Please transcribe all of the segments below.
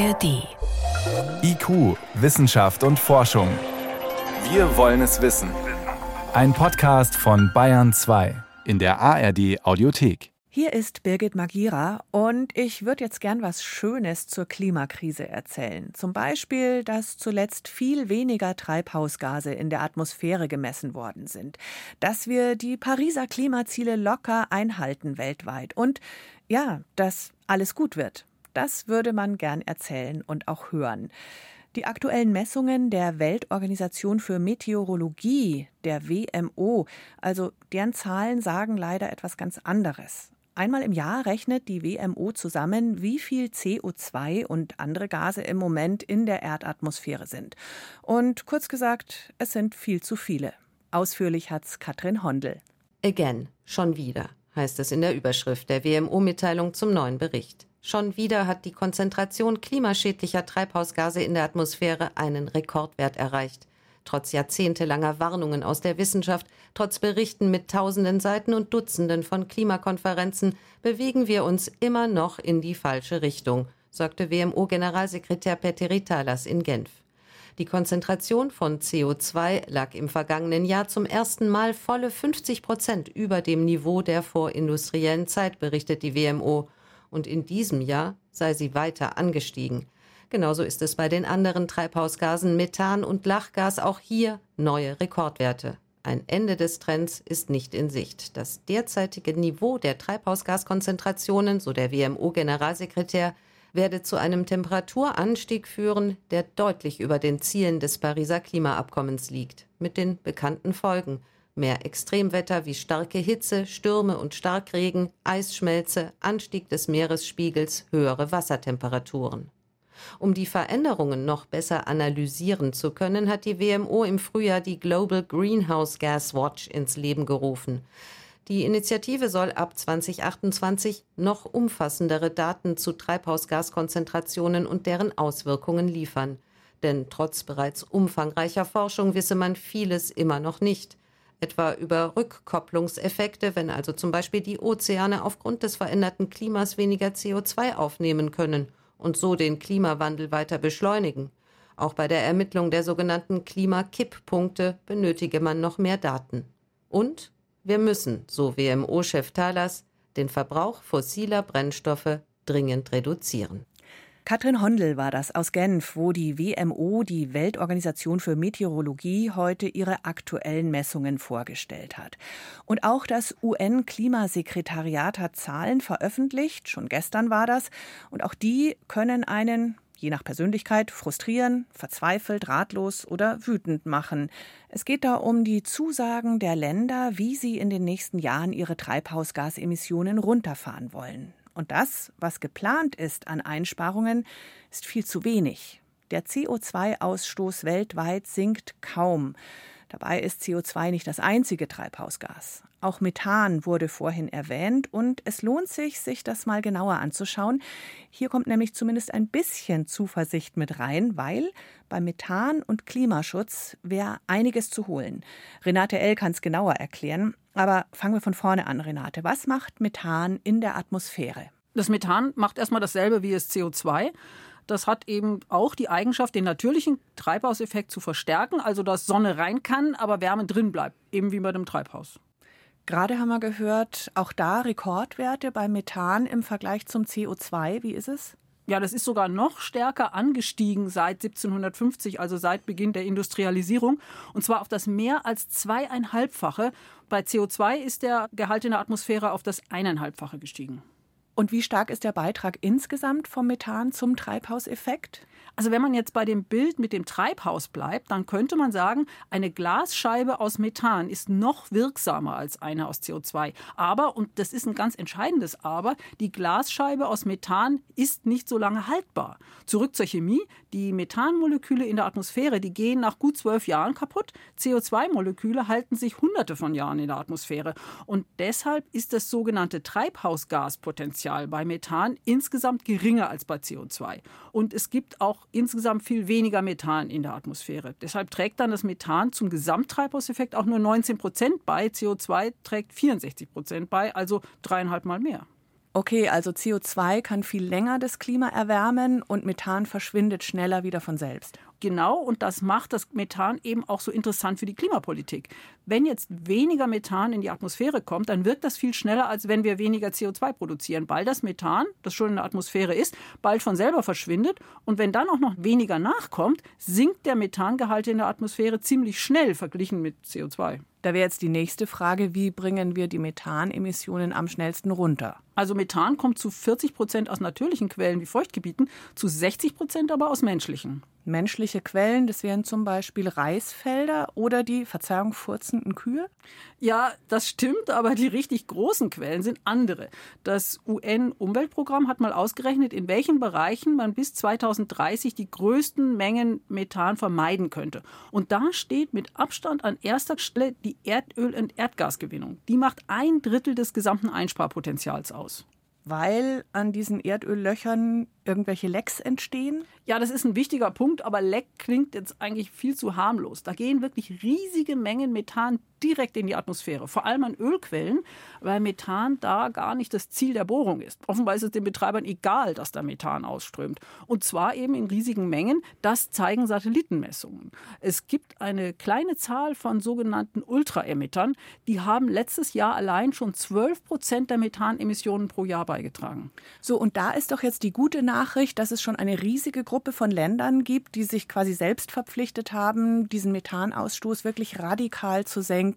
ARD. IQ, Wissenschaft und Forschung. Wir wollen es wissen. Ein Podcast von Bayern 2 in der ARD Audiothek. Hier ist Birgit Magira und ich würde jetzt gern was Schönes zur Klimakrise erzählen. Zum Beispiel, dass zuletzt viel weniger Treibhausgase in der Atmosphäre gemessen worden sind, dass wir die Pariser Klimaziele locker einhalten weltweit und ja, dass alles gut wird. Das würde man gern erzählen und auch hören. Die aktuellen Messungen der Weltorganisation für Meteorologie, der WMO, also deren Zahlen sagen leider etwas ganz anderes. Einmal im Jahr rechnet die WMO zusammen, wie viel CO2 und andere Gase im Moment in der Erdatmosphäre sind. Und kurz gesagt, es sind viel zu viele. Ausführlich hat's Katrin Hondel. Again, schon wieder, heißt es in der Überschrift der WMO-Mitteilung zum neuen Bericht. Schon wieder hat die Konzentration klimaschädlicher Treibhausgase in der Atmosphäre einen Rekordwert erreicht. Trotz jahrzehntelanger Warnungen aus der Wissenschaft, trotz Berichten mit tausenden Seiten und Dutzenden von Klimakonferenzen bewegen wir uns immer noch in die falsche Richtung, sagte WMO-Generalsekretär Petteri Talas in Genf. Die Konzentration von CO2 lag im vergangenen Jahr zum ersten Mal volle 50 Prozent über dem Niveau der vorindustriellen Zeit, berichtet die WMO und in diesem Jahr sei sie weiter angestiegen. Genauso ist es bei den anderen Treibhausgasen Methan und Lachgas auch hier neue Rekordwerte. Ein Ende des Trends ist nicht in Sicht. Das derzeitige Niveau der Treibhausgaskonzentrationen, so der WMO-Generalsekretär, werde zu einem Temperaturanstieg führen, der deutlich über den Zielen des Pariser Klimaabkommens liegt, mit den bekannten Folgen Mehr Extremwetter wie starke Hitze, Stürme und Starkregen, Eisschmelze, Anstieg des Meeresspiegels, höhere Wassertemperaturen. Um die Veränderungen noch besser analysieren zu können, hat die WMO im Frühjahr die Global Greenhouse Gas Watch ins Leben gerufen. Die Initiative soll ab 2028 noch umfassendere Daten zu Treibhausgaskonzentrationen und deren Auswirkungen liefern. Denn trotz bereits umfangreicher Forschung wisse man vieles immer noch nicht etwa über Rückkopplungseffekte, wenn also zum Beispiel die Ozeane aufgrund des veränderten Klimas weniger CO2 aufnehmen können und so den Klimawandel weiter beschleunigen. Auch bei der Ermittlung der sogenannten Klimakipppunkte benötige man noch mehr Daten. Und wir müssen, so WMO-Chef Thalas, den Verbrauch fossiler Brennstoffe dringend reduzieren. Katrin Hondel war das aus Genf, wo die WMO, die Weltorganisation für Meteorologie, heute ihre aktuellen Messungen vorgestellt hat. Und auch das UN-Klimasekretariat hat Zahlen veröffentlicht, schon gestern war das, und auch die können einen je nach Persönlichkeit frustrieren, verzweifelt, ratlos oder wütend machen. Es geht da um die Zusagen der Länder, wie sie in den nächsten Jahren ihre Treibhausgasemissionen runterfahren wollen. Und das, was geplant ist an Einsparungen, ist viel zu wenig. Der CO2-Ausstoß weltweit sinkt kaum. Dabei ist CO2 nicht das einzige Treibhausgas. Auch Methan wurde vorhin erwähnt und es lohnt sich, sich das mal genauer anzuschauen. Hier kommt nämlich zumindest ein bisschen Zuversicht mit rein, weil bei Methan und Klimaschutz wäre einiges zu holen. Renate L. kann es genauer erklären. Aber fangen wir von vorne an, Renate. Was macht Methan in der Atmosphäre? Das Methan macht erstmal dasselbe wie das CO2. Das hat eben auch die Eigenschaft, den natürlichen Treibhauseffekt zu verstärken, also dass Sonne rein kann, aber Wärme drin bleibt, eben wie bei dem Treibhaus. Gerade haben wir gehört, auch da Rekordwerte bei Methan im Vergleich zum CO2. Wie ist es? Ja, das ist sogar noch stärker angestiegen seit 1750, also seit Beginn der Industrialisierung. Und zwar auf das mehr als zweieinhalbfache. Bei CO2 ist der Gehalt in der Atmosphäre auf das eineinhalbfache gestiegen. Und wie stark ist der Beitrag insgesamt vom Methan zum Treibhauseffekt? Also wenn man jetzt bei dem Bild mit dem Treibhaus bleibt, dann könnte man sagen, eine Glasscheibe aus Methan ist noch wirksamer als eine aus CO2. Aber, und das ist ein ganz entscheidendes Aber, die Glasscheibe aus Methan ist nicht so lange haltbar. Zurück zur Chemie. Die Methanmoleküle in der Atmosphäre, die gehen nach gut zwölf Jahren kaputt. CO2-Moleküle halten sich hunderte von Jahren in der Atmosphäre. Und deshalb ist das sogenannte Treibhausgaspotenzial bei Methan insgesamt geringer als bei CO2. Und es gibt auch insgesamt viel weniger Methan in der Atmosphäre. Deshalb trägt dann das Methan zum Gesamttreibhauseffekt auch nur 19 Prozent bei. CO2 trägt 64 Prozent bei, also dreieinhalb Mal mehr. Okay, also CO2 kann viel länger das Klima erwärmen und Methan verschwindet schneller wieder von selbst. Genau, und das macht das Methan eben auch so interessant für die Klimapolitik. Wenn jetzt weniger Methan in die Atmosphäre kommt, dann wirkt das viel schneller, als wenn wir weniger CO2 produzieren, weil das Methan, das schon in der Atmosphäre ist, bald von selber verschwindet. Und wenn dann auch noch weniger nachkommt, sinkt der Methangehalt in der Atmosphäre ziemlich schnell verglichen mit CO2. Da wäre jetzt die nächste Frage, wie bringen wir die Methanemissionen am schnellsten runter? Also Methan kommt zu 40 Prozent aus natürlichen Quellen wie Feuchtgebieten, zu 60 Prozent aber aus menschlichen. Menschliche Quellen, das wären zum Beispiel Reisfelder oder die, Verzeihung, furzenden Kühe? Ja, das stimmt, aber die richtig großen Quellen sind andere. Das UN-Umweltprogramm hat mal ausgerechnet, in welchen Bereichen man bis 2030 die größten Mengen Methan vermeiden könnte. Und da steht mit Abstand an erster Stelle die Erdöl- und Erdgasgewinnung. Die macht ein Drittel des gesamten Einsparpotenzials aus weil an diesen Erdöllöchern irgendwelche Lecks entstehen? Ja, das ist ein wichtiger Punkt, aber Leck klingt jetzt eigentlich viel zu harmlos. Da gehen wirklich riesige Mengen Methan direkt in die Atmosphäre, vor allem an Ölquellen, weil Methan da gar nicht das Ziel der Bohrung ist. Offenbar ist es den Betreibern egal, dass da Methan ausströmt. Und zwar eben in riesigen Mengen. Das zeigen Satellitenmessungen. Es gibt eine kleine Zahl von sogenannten Ultraemittern. Die haben letztes Jahr allein schon 12 Prozent der Methanemissionen pro Jahr beigetragen. So, und da ist doch jetzt die gute Nachricht, dass es schon eine riesige Gruppe von Ländern gibt, die sich quasi selbst verpflichtet haben, diesen Methanausstoß wirklich radikal zu senken.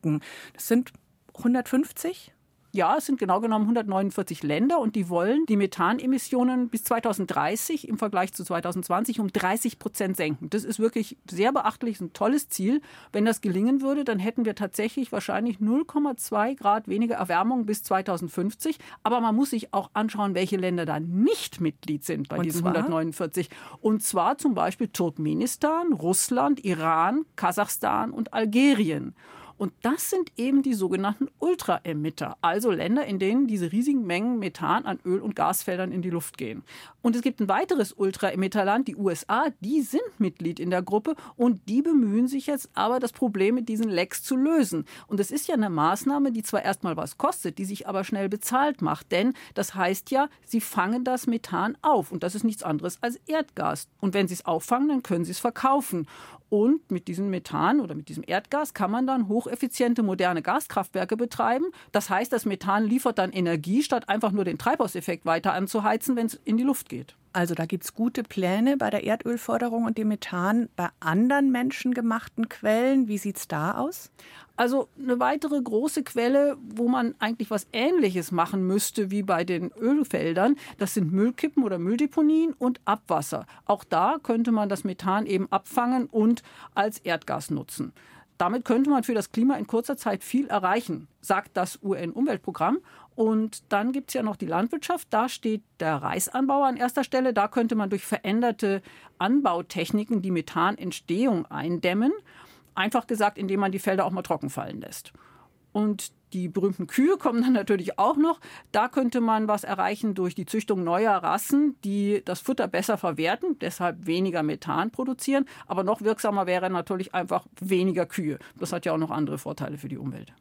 Das sind 150 ja, es sind genau genommen 149 Länder und die wollen die Methanemissionen bis 2030 im Vergleich zu 2020 um 30 Prozent senken. Das ist wirklich sehr beachtlich, ein tolles Ziel. Wenn das gelingen würde, dann hätten wir tatsächlich wahrscheinlich 0,2 Grad weniger Erwärmung bis 2050. Aber man muss sich auch anschauen, welche Länder da nicht Mitglied sind bei und diesen zwar? 149. Und zwar zum Beispiel Turkmenistan, Russland, Iran, Kasachstan und Algerien. Und das sind eben die sogenannten Ultraemitter, also Länder, in denen diese riesigen Mengen Methan an Öl- und Gasfeldern in die Luft gehen. Und es gibt ein weiteres Ultraemitterland, die USA, die sind Mitglied in der Gruppe und die bemühen sich jetzt aber, das Problem mit diesen Lecks zu lösen. Und es ist ja eine Maßnahme, die zwar erstmal was kostet, die sich aber schnell bezahlt macht, denn das heißt ja, sie fangen das Methan auf und das ist nichts anderes als Erdgas. Und wenn sie es auffangen, dann können sie es verkaufen. Und mit diesem Methan oder mit diesem Erdgas kann man dann hocheffiziente moderne Gaskraftwerke betreiben. Das heißt, das Methan liefert dann Energie, statt einfach nur den Treibhauseffekt weiter anzuheizen, wenn es in die Luft geht. Also da gibt es gute Pläne bei der Erdölförderung und dem Methan bei anderen menschengemachten Quellen. Wie sieht es da aus? Also eine weitere große Quelle, wo man eigentlich was Ähnliches machen müsste wie bei den Ölfeldern, das sind Müllkippen oder Mülldeponien und Abwasser. Auch da könnte man das Methan eben abfangen und als Erdgas nutzen. Damit könnte man für das Klima in kurzer Zeit viel erreichen, sagt das UN-Umweltprogramm. Und dann gibt es ja noch die Landwirtschaft. Da steht der Reisanbau an erster Stelle. Da könnte man durch veränderte Anbautechniken die Methanentstehung eindämmen. Einfach gesagt, indem man die Felder auch mal trocken fallen lässt. Und die berühmten Kühe kommen dann natürlich auch noch. Da könnte man was erreichen durch die Züchtung neuer Rassen, die das Futter besser verwerten, deshalb weniger Methan produzieren. Aber noch wirksamer wäre natürlich einfach weniger Kühe. Das hat ja auch noch andere Vorteile für die Umwelt.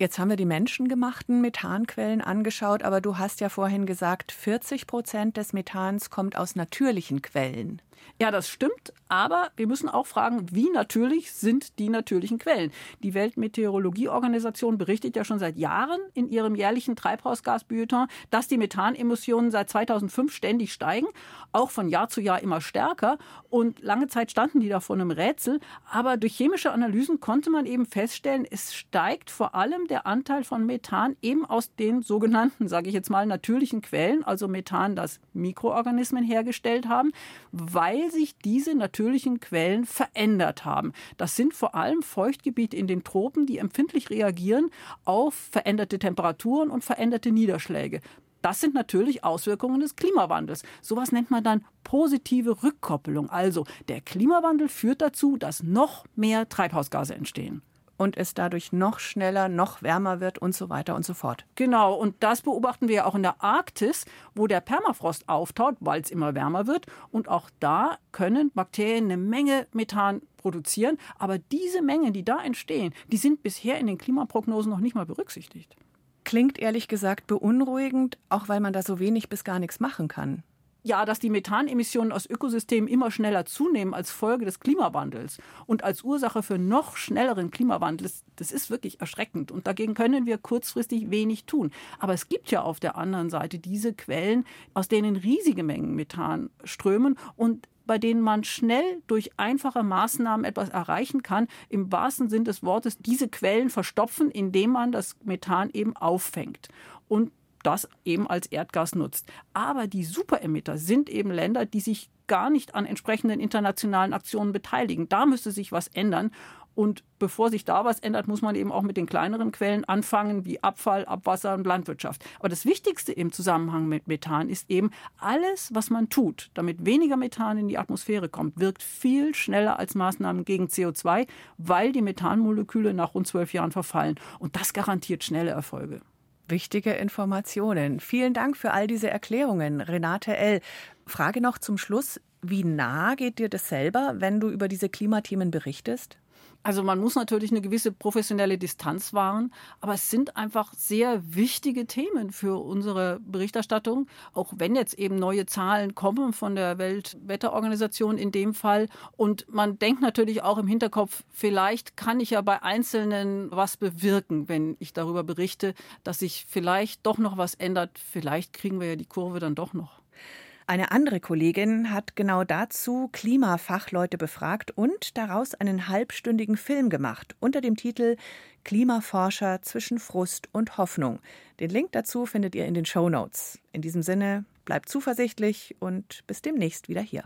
Jetzt haben wir die menschengemachten Methanquellen angeschaut, aber du hast ja vorhin gesagt, 40 Prozent des Methans kommt aus natürlichen Quellen. Ja, das stimmt, aber wir müssen auch fragen, wie natürlich sind die natürlichen Quellen? Die Weltmeteorologieorganisation berichtet ja schon seit Jahren in ihrem jährlichen Treibhausgasbulletin, dass die Methanemissionen seit 2005 ständig steigen, auch von Jahr zu Jahr immer stärker. Und lange Zeit standen die da vor einem Rätsel. Aber durch chemische Analysen konnte man eben feststellen, es steigt vor allem der Anteil von Methan eben aus den sogenannten, sage ich jetzt mal, natürlichen Quellen, also Methan, das Mikroorganismen hergestellt haben, weil sich diese natürlichen Quellen verändert haben. Das sind vor allem Feuchtgebiete in den Tropen, die empfindlich reagieren auf veränderte Temperaturen und veränderte Niederschläge. Das sind natürlich Auswirkungen des Klimawandels. Sowas nennt man dann positive Rückkoppelung. Also der Klimawandel führt dazu, dass noch mehr Treibhausgase entstehen und es dadurch noch schneller, noch wärmer wird und so weiter und so fort. Genau, und das beobachten wir auch in der Arktis, wo der Permafrost auftaut, weil es immer wärmer wird. Und auch da können Bakterien eine Menge Methan produzieren. Aber diese Mengen, die da entstehen, die sind bisher in den Klimaprognosen noch nicht mal berücksichtigt. klingt ehrlich gesagt beunruhigend, auch weil man da so wenig bis gar nichts machen kann. Ja, dass die Methanemissionen aus Ökosystemen immer schneller zunehmen als Folge des Klimawandels und als Ursache für noch schnelleren Klimawandel, das ist wirklich erschreckend. Und dagegen können wir kurzfristig wenig tun. Aber es gibt ja auf der anderen Seite diese Quellen, aus denen riesige Mengen Methan strömen und bei denen man schnell durch einfache Maßnahmen etwas erreichen kann, im wahrsten Sinn des Wortes diese Quellen verstopfen, indem man das Methan eben auffängt. Und das eben als Erdgas nutzt. Aber die Superemitter sind eben Länder, die sich gar nicht an entsprechenden internationalen Aktionen beteiligen. Da müsste sich was ändern. Und bevor sich da was ändert, muss man eben auch mit den kleineren Quellen anfangen, wie Abfall, Abwasser und Landwirtschaft. Aber das Wichtigste im Zusammenhang mit Methan ist eben, alles, was man tut, damit weniger Methan in die Atmosphäre kommt, wirkt viel schneller als Maßnahmen gegen CO2, weil die Methanmoleküle nach rund zwölf Jahren verfallen. Und das garantiert schnelle Erfolge. Wichtige Informationen. Vielen Dank für all diese Erklärungen, Renate L. Frage noch zum Schluss. Wie nah geht dir das selber, wenn du über diese Klimathemen berichtest? Also man muss natürlich eine gewisse professionelle Distanz wahren, aber es sind einfach sehr wichtige Themen für unsere Berichterstattung, auch wenn jetzt eben neue Zahlen kommen von der Weltwetterorganisation in dem Fall. Und man denkt natürlich auch im Hinterkopf, vielleicht kann ich ja bei Einzelnen was bewirken, wenn ich darüber berichte, dass sich vielleicht doch noch was ändert. Vielleicht kriegen wir ja die Kurve dann doch noch. Eine andere Kollegin hat genau dazu Klimafachleute befragt und daraus einen halbstündigen Film gemacht unter dem Titel Klimaforscher zwischen Frust und Hoffnung. Den Link dazu findet ihr in den Show Notes. In diesem Sinne, bleibt zuversichtlich und bis demnächst wieder hier.